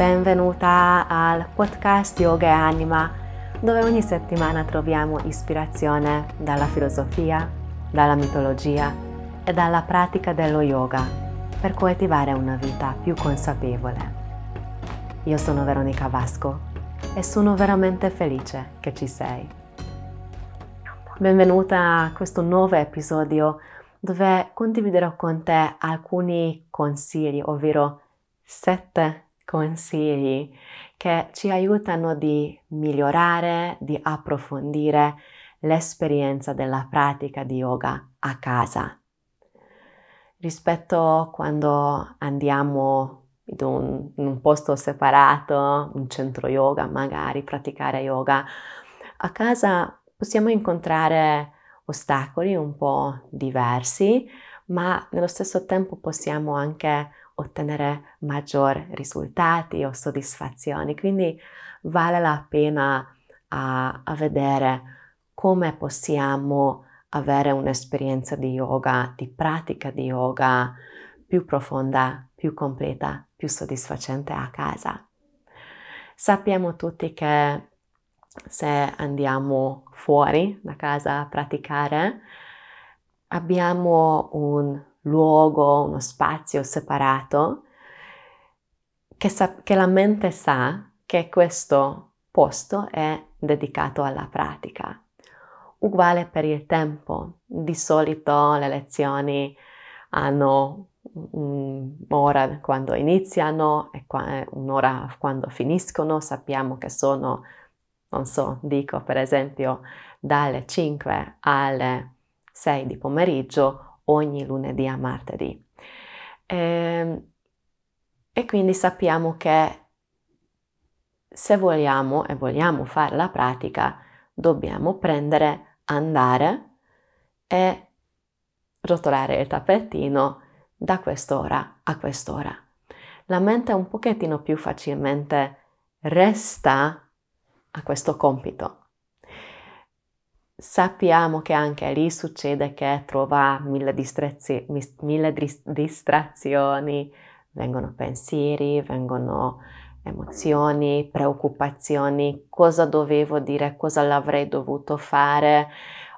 Benvenuta al podcast Yoga e Anima, dove ogni settimana troviamo ispirazione dalla filosofia, dalla mitologia e dalla pratica dello yoga per coltivare una vita più consapevole. Io sono Veronica Vasco e sono veramente felice che ci sei. Benvenuta a questo nuovo episodio dove condividerò con te alcuni consigli, ovvero sette consigli che ci aiutano di migliorare, di approfondire l'esperienza della pratica di yoga a casa. Rispetto quando andiamo in un, in un posto separato, un centro yoga magari, praticare yoga, a casa possiamo incontrare ostacoli un po' diversi, ma nello stesso tempo possiamo anche ottenere maggiori risultati o soddisfazioni. Quindi vale la pena a, a vedere come possiamo avere un'esperienza di yoga, di pratica di yoga più profonda, più completa, più soddisfacente a casa. Sappiamo tutti che se andiamo fuori da casa a praticare, abbiamo un luogo, uno spazio separato, che, sa- che la mente sa che questo posto è dedicato alla pratica. Uguale per il tempo. Di solito le lezioni hanno un'ora quando iniziano e un'ora quando finiscono. Sappiamo che sono, non so, dico per esempio dalle 5 alle 6 di pomeriggio ogni lunedì a martedì. E, ehm, e quindi sappiamo che se vogliamo e vogliamo fare la pratica, dobbiamo prendere, andare e rotolare il tappetino da quest'ora a quest'ora. La mente un pochettino più facilmente resta a questo compito sappiamo che anche lì succede che trova mille, distrazio- mille distrazioni, vengono pensieri, vengono emozioni, preoccupazioni, cosa dovevo dire, cosa l'avrei dovuto fare?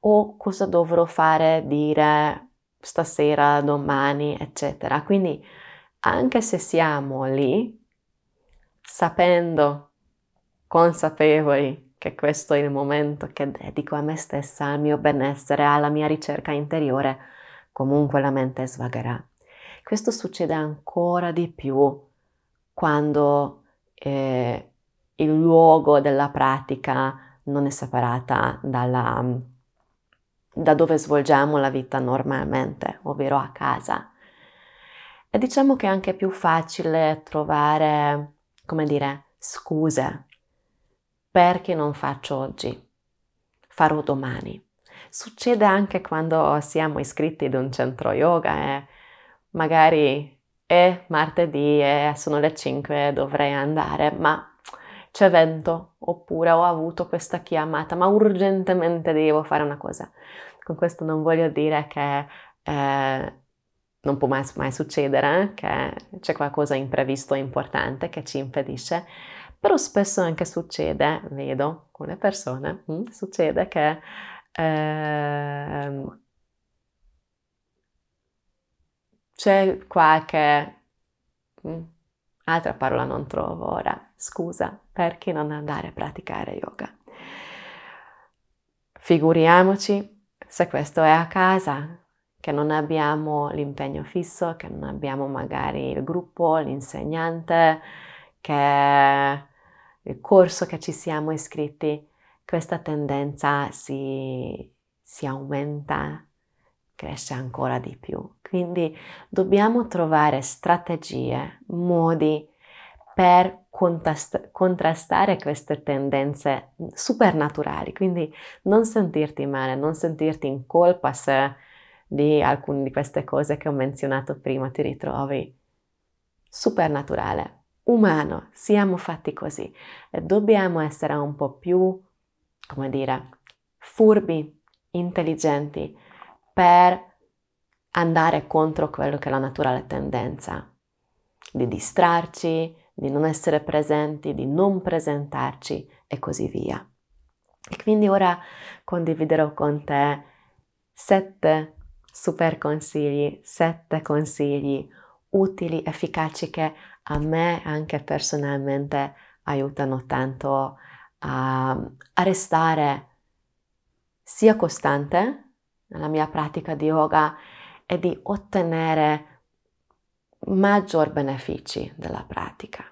O cosa dovrò fare, dire stasera, domani, eccetera. Quindi anche se siamo lì, sapendo, consapevoli che questo è il momento che dedico a me stessa, al mio benessere, alla mia ricerca interiore, comunque la mente svagherà. Questo succede ancora di più quando eh, il luogo della pratica non è separata dalla, da dove svolgiamo la vita normalmente, ovvero a casa. E diciamo che è anche più facile trovare, come dire, scuse perché non faccio oggi? Farò domani. Succede anche quando siamo iscritti ad un centro yoga e magari è martedì e sono le 5 e dovrei andare, ma c'è vento oppure ho avuto questa chiamata, ma urgentemente devo fare una cosa. Con questo non voglio dire che eh, non può mai, mai succedere, eh, che c'è qualcosa imprevisto importante che ci impedisce, però spesso anche succede, vedo con le persone, mh, mm, succede che eh, c'è qualche mh, mm, altra parola non trovo ora, scusa, perché non andare a praticare yoga? Figuriamoci se questo è a casa, che non abbiamo l'impegno fisso, che non abbiamo magari il gruppo, l'insegnante, che corso che ci siamo iscritti, questa tendenza si, si aumenta, cresce ancora di più. Quindi dobbiamo trovare strategie, modi per contrastare queste tendenze supernaturali, quindi non sentirti male, non sentirti in colpa se di alcune di queste cose che ho menzionato prima ti ritrovi supernaturale umano, siamo fatti così dobbiamo essere un po' più, come dire, furbi, intelligenti per andare contro quello che è la naturale tendenza di distrarci, di non essere presenti, di non presentarci e così via. E quindi ora condividerò con te sette super consigli, sette consigli utili, efficaci che a me anche personalmente aiutano tanto a, a restare sia costante nella mia pratica di yoga e di ottenere maggior benefici della pratica.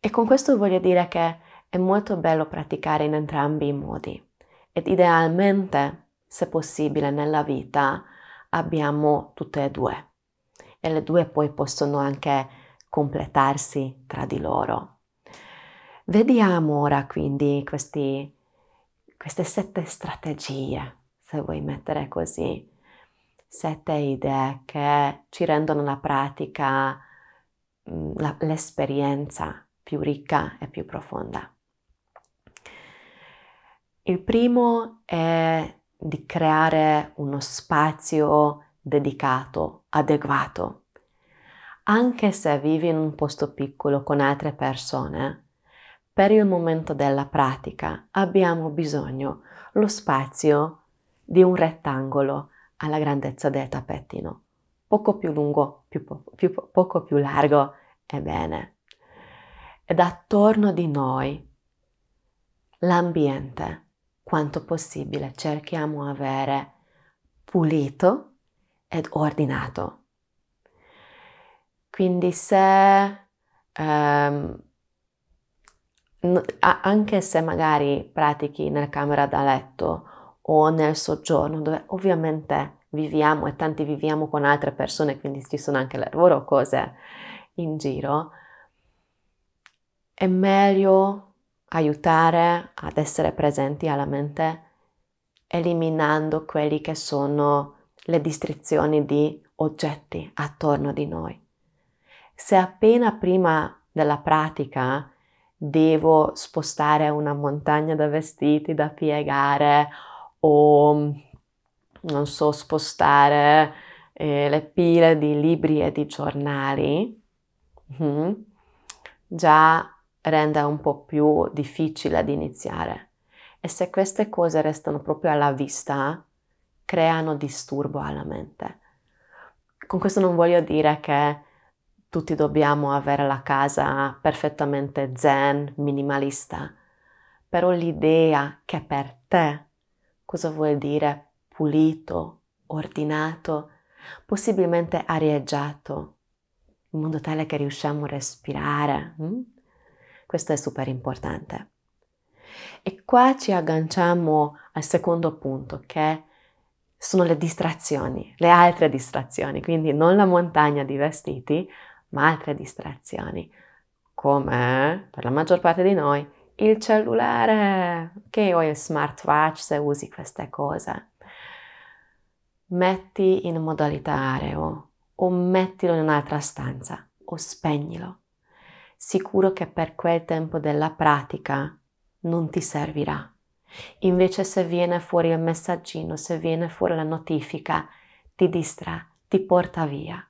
E con questo voglio dire che è molto bello praticare in entrambi i modi ed idealmente, se possibile, nella vita abbiamo tutte e due e le due poi possono anche completarsi tra di loro. Vediamo ora quindi questi, queste sette strategie, se vuoi mettere così, sette idee che ci rendono la pratica, mm, la, l'esperienza più ricca e più profonda. Il primo è di creare uno spazio dedicato, adeguato. Anche se vivi in un posto piccolo con altre persone, per il momento della pratica abbiamo bisogno lo spazio di un rettangolo alla grandezza del tappetino, poco più lungo, più, più, poco più largo e bene. Ed attorno di noi l'ambiente, quanto possibile, cerchiamo di avere pulito ed ordinato. Quindi se ehm, anche se magari pratichi nella camera da letto o nel soggiorno dove ovviamente viviamo e tanti viviamo con altre persone, quindi ci sono anche le loro cose in giro, è meglio aiutare ad essere presenti alla mente eliminando quelli che sono le distrazioni di oggetti attorno di noi. Se appena prima della pratica devo spostare una montagna da vestiti da piegare o non so, spostare eh, le pile di libri e di giornali, mm, già rende un po' più difficile ad iniziare. E se queste cose restano proprio alla vista, creano disturbo alla mente. Con questo non voglio dire che tutti dobbiamo avere la casa perfettamente zen, minimalista, però l'idea che per te cosa vuol dire pulito, ordinato, possibilmente arieggiato, in modo tale che riusciamo a respirare. Hm? Questo è super importante. E qua ci agganciamo al secondo punto, che sono le distrazioni, le altre distrazioni, quindi non la montagna di vestiti, ma altre distrazioni, come per la maggior parte di noi il cellulare, che ho il smartwatch se usi queste cose. Metti in modalità aereo o mettilo in un'altra stanza o spegnilo. Sicuro che per quel tempo della pratica non ti servirà. Invece se viene fuori il messaggino, se viene fuori la notifica, ti distrà, ti porta via.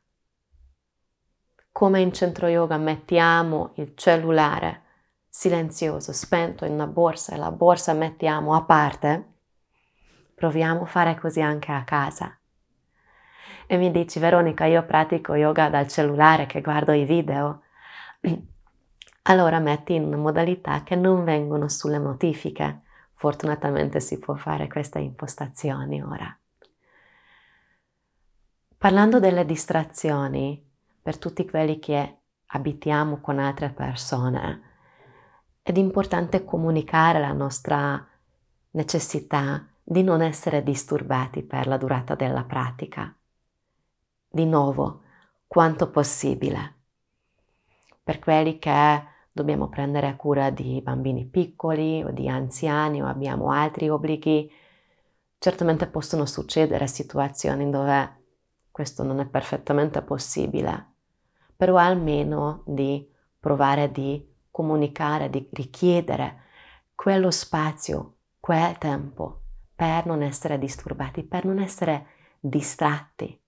Come in centro yoga mettiamo il cellulare silenzioso, spento in una borsa e la borsa mettiamo a parte, proviamo a fare così anche a casa. E mi dici, Veronica, io pratico yoga dal cellulare che guardo i video. Allora metti in una modalità che non vengono sulle notifiche. Fortunatamente si può fare queste impostazioni ora. Parlando delle distrazioni, per tutti quelli che abitiamo con altre persone, è importante comunicare la nostra necessità di non essere disturbati per la durata della pratica. Di nuovo, quanto possibile. Per quelli che dobbiamo prendere cura di bambini piccoli o di anziani o abbiamo altri obblighi, certamente possono succedere situazioni dove questo non è perfettamente possibile, però almeno di provare di comunicare, di richiedere quello spazio, quel tempo per non essere disturbati, per non essere distratti.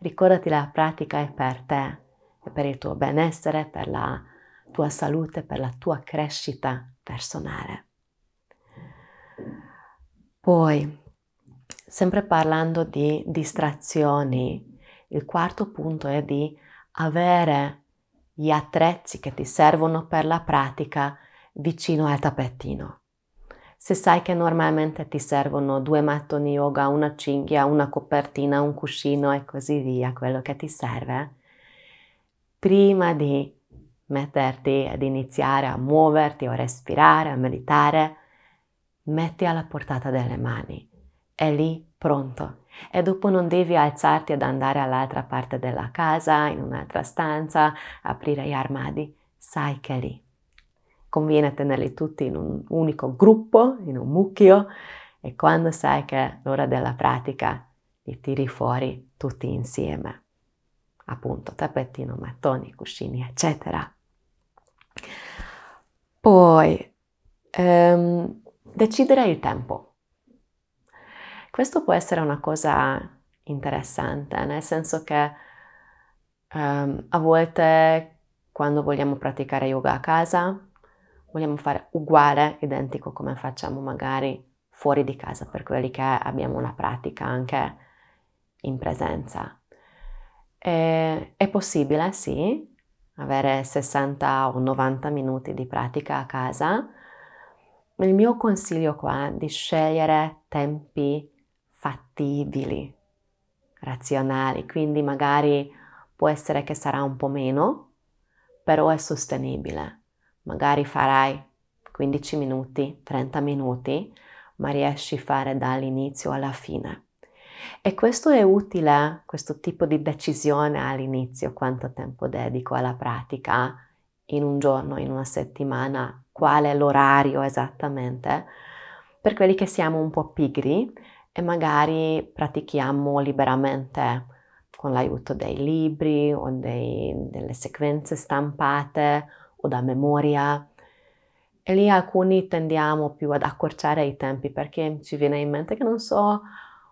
Ricordati la pratica è per te e per il tuo benessere, per la tua salute, per la tua crescita personale. Poi, sempre parlando di distrazioni, il quarto punto è di avere gli attrezzi che ti servono per la pratica vicino al tappetino. Se sai che normalmente ti servono due mattoni yoga, una cinghia, una copertina, un cuscino e così via, quello che ti serve, prima di metterti ad iniziare a muoverti o a respirare, a meditare, metti alla portata delle mani. È lì pronto. E dopo non devi alzarti ed andare all'altra parte della casa, in un'altra stanza, aprire gli armadi. Sai che è lì. Conviene tenerli tutti in un unico gruppo, in un mucchio, e quando sai che è l'ora della pratica, li tiri fuori tutti insieme. Appunto, tappettino, mattoni, cuscini, eccetera. Poi, ehm, decidere il tempo. Questo può essere una cosa interessante, nel senso che um, a volte quando vogliamo praticare yoga a casa, vogliamo fare uguale, identico come facciamo magari fuori di casa per quelli che abbiamo una pratica anche in presenza. E, è possibile, sì, avere 60 o 90 minuti di pratica a casa. Il mio consiglio qua è di scegliere tempi fattibili, razionali, quindi magari può essere che sarà un po' meno, però è sostenibile. Magari farai 15 minuti, 30 minuti, ma riesci a fare dall'inizio alla fine. E questo è utile, questo tipo di decisione all'inizio, quanto tempo dedico alla pratica in un giorno, in una settimana, qual è l'orario esattamente, per quelli che siamo un po' pigri e magari pratichiamo liberamente con l'aiuto dei libri o dei, delle sequenze stampate o da memoria. E lì alcuni tendiamo più ad accorciare i tempi perché ci viene in mente che non so,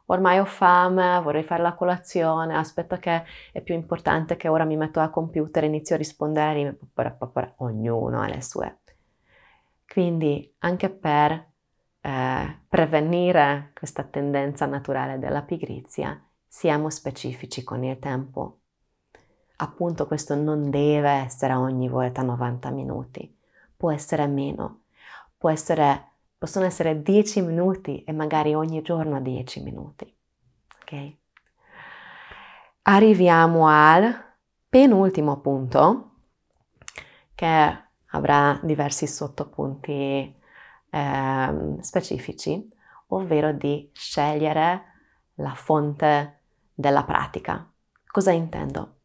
ormai ho fame, vorrei fare la colazione, aspetta che è più importante che ora mi metto al computer e inizio a rispondere, ognuno ha le sue. Quindi anche per eh, prevenire questa tendenza naturale della pigrizia, siamo specifici con il tempo. Appunto questo non deve essere ogni volta 90 minuti, può essere meno, può essere, possono essere 10 minuti e magari ogni giorno 10 minuti. Ok? Arriviamo al penultimo punto che avrà diversi sottopunti eh, specifici, ovvero di scegliere la fonte della pratica. Cosa intendo?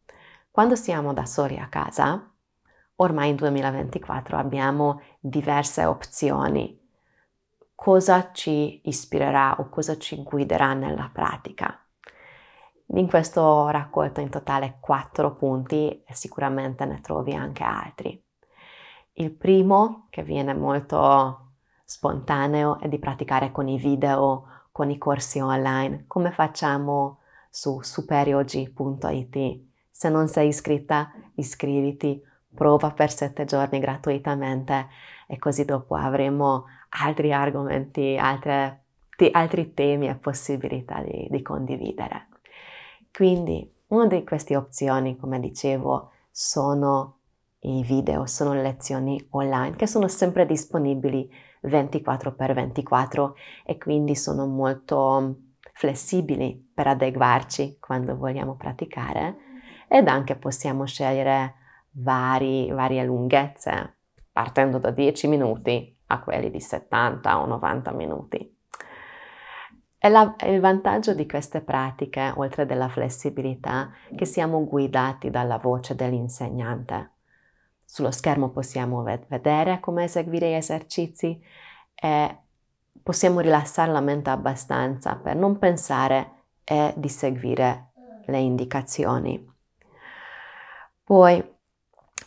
Quando siamo da soli a casa, ormai in 2024 abbiamo diverse opzioni. Cosa ci ispirerà o cosa ci guiderà nella pratica? In questo ho raccolto in totale quattro punti e sicuramente ne trovi anche altri. Il primo, che viene molto spontaneo e di praticare con i video, con i corsi online, come facciamo su superiogi.it. Se non sei iscritta, iscriviti, prova per sette giorni gratuitamente e così dopo avremo altri argomenti, altre, t- altri temi e possibilità di, di condividere. Quindi una di queste opzioni, come dicevo, sono i video, sono lezioni online che sono sempre disponibili 24x24 e quindi sono molto flessibili per adeguarci quando vogliamo praticare ed anche possiamo scegliere vari, varie lunghezze partendo da 10 minuti a quelli di 70 o 90 minuti. E la, il vantaggio di queste pratiche, oltre della flessibilità, che siamo guidati dalla voce dell'insegnante. Sullo schermo possiamo vedere come eseguire gli esercizi e possiamo rilassare la mente abbastanza per non pensare e di seguire le indicazioni. Poi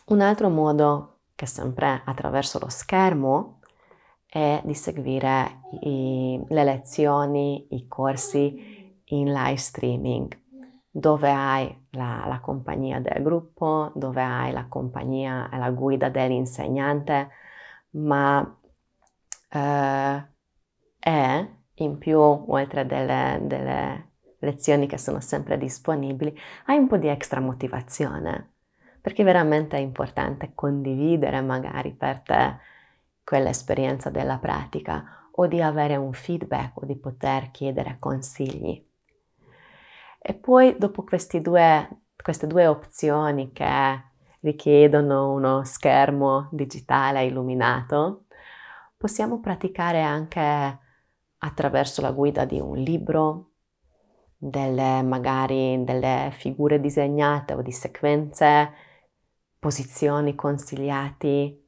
un altro modo che sempre attraverso lo schermo è di seguire i, le lezioni, i corsi in live streaming. dove hai la, la compagnia del gruppo, dove hai la compagnia e la guida dell'insegnante, ma eh, è in più, oltre delle, delle lezioni che sono sempre disponibili, hai un po' di extra motivazione, perché veramente è importante condividere magari per te quell'esperienza della pratica o di avere un feedback o di poter chiedere consigli. E poi dopo due, queste due opzioni che richiedono uno schermo digitale illuminato, possiamo praticare anche attraverso la guida di un libro, delle, magari delle figure disegnate o di sequenze, posizioni consigliati,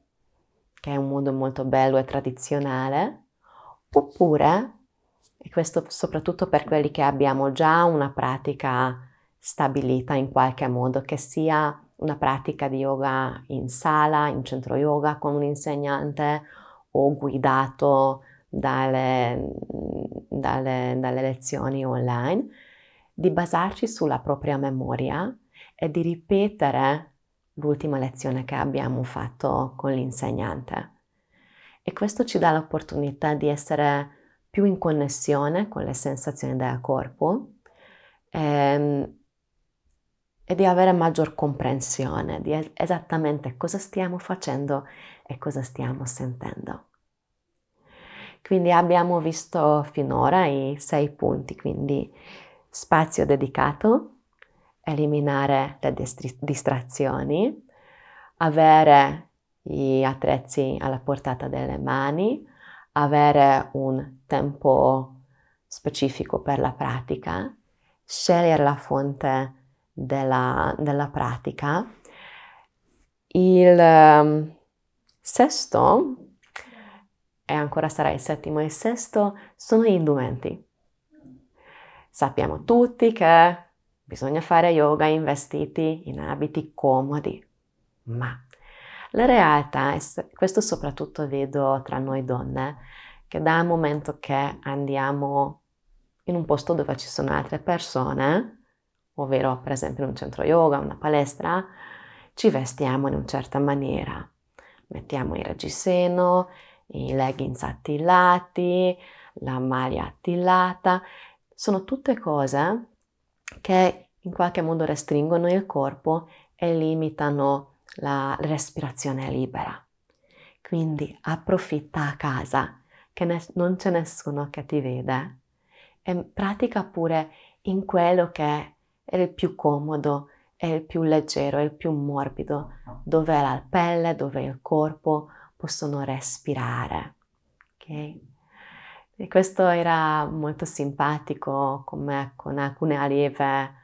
che è un modo molto bello e tradizionale, oppure, e questo soprattutto per quelli che abbiamo già una pratica stabilita in qualche modo, che sia una pratica di yoga in sala, in centro yoga con un insegnante o guidato dalle, dalle, dalle lezioni online, di basarci sulla propria memoria e di ripetere l'ultima lezione che abbiamo fatto con l'insegnante. E questo ci dà l'opportunità di essere più in connessione con le sensazioni del corpo ehm, e di avere maggior comprensione di esattamente cosa stiamo facendo e cosa stiamo sentendo. Quindi abbiamo visto finora i sei punti, quindi spazio dedicato, eliminare le distrazioni, avere gli attrezzi alla portata delle mani, avere un tempo specifico per la pratica, scegliere la fonte della, della pratica. Il um, sesto e ancora sarà il settimo e il sesto, sono gli indumenti. Sappiamo tutti che bisogna fare yoga in vestiti, in abiti comodi, ma la realtà è, questo soprattutto vedo tra noi donne, che dal momento che andiamo in un posto dove ci sono altre persone, ovvero per esempio in un centro yoga, una palestra, ci vestiamo in una certa maniera. Mettiamo il reggiseno, i leggings attillati, la maglia attillata, sono tutte cose che in qualche modo restringono il corpo e limitano la respirazione libera. Quindi approfitta a casa che ne- non c'è nessuno che ti vede e pratica pure in quello che è il più comodo, è il più leggero, è il più morbido, dove la pelle, dove il corpo, possono respirare. Okay? E questo era molto simpatico come con alcune allieve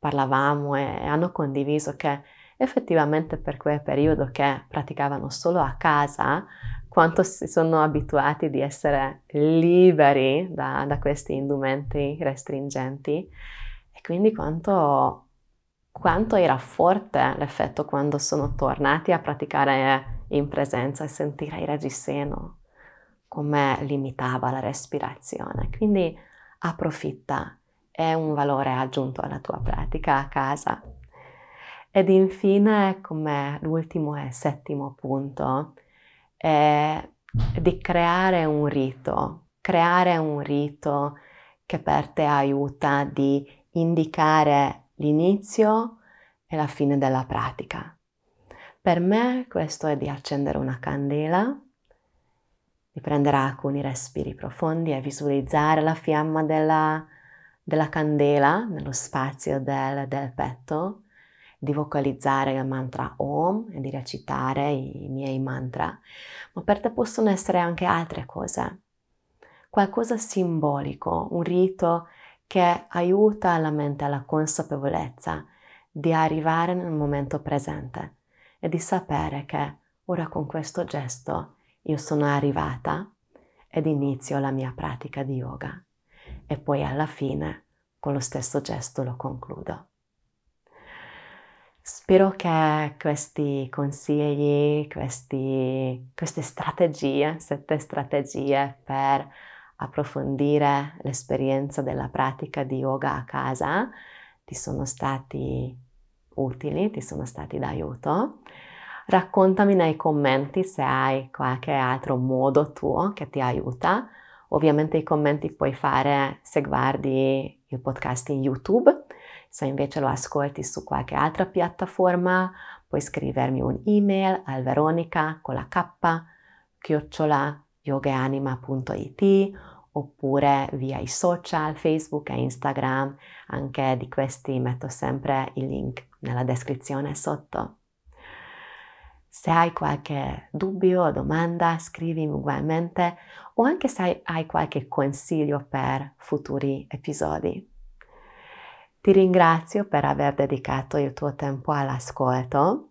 parlavamo e hanno condiviso che effettivamente per quel periodo che praticavano solo a casa, quanto si sono abituati di essere liberi da, da questi indumenti restringenti e quindi quanto, quanto era forte l'effetto quando sono tornati a praticare in presenza e sentire il reggiseno, come limitava la respirazione. Quindi approfitta, è un valore aggiunto alla tua pratica a casa. Ed infine, come l'ultimo e settimo punto, è di creare un rito, creare un rito che per te aiuta di indicare l'inizio e la fine della pratica. Per me questo è di accendere una candela, di prendere alcuni respiri profondi e visualizzare la fiamma della, della candela nello spazio del, del petto, di vocalizzare il mantra Om e di recitare i miei mantra, ma per te possono essere anche altre cose, qualcosa simbolico, un rito che aiuta la mente alla consapevolezza di arrivare nel momento presente e di sapere che ora con questo gesto io sono arrivata ed inizio la mia pratica di yoga e poi alla fine con lo stesso gesto lo concludo. Spero che questi consigli, questi, queste strategie, sette strategie per approfondire l'esperienza della pratica di yoga a casa, ti sono stati utili, ti sono stati d'aiuto. Raccontami nei commenti se hai qualche altro modo tuo che ti aiuta. Ovviamente i commenti puoi fare se guardi il podcast in YouTube, se invece lo ascolti su qualche altra piattaforma puoi scrivermi un'email al veronica con la k chiocciola yogaanima.it oppure via i social, Facebook e Instagram. Anche di questi metto sempre il link nella descrizione sotto. Se hai qualche dubbio o domanda, scrivimi ugualmente o anche se hai qualche consiglio per futuri episodi. Ti ringrazio per aver dedicato il tuo tempo all'ascolto.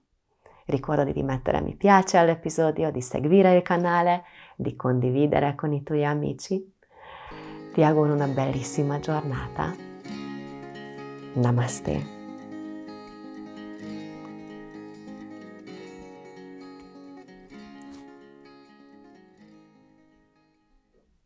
Ricordati di mettere mi piace all'episodio, di seguire il canale, di condividere con i tuoi amici. Ti auguro una bellissima giornata. Namaste.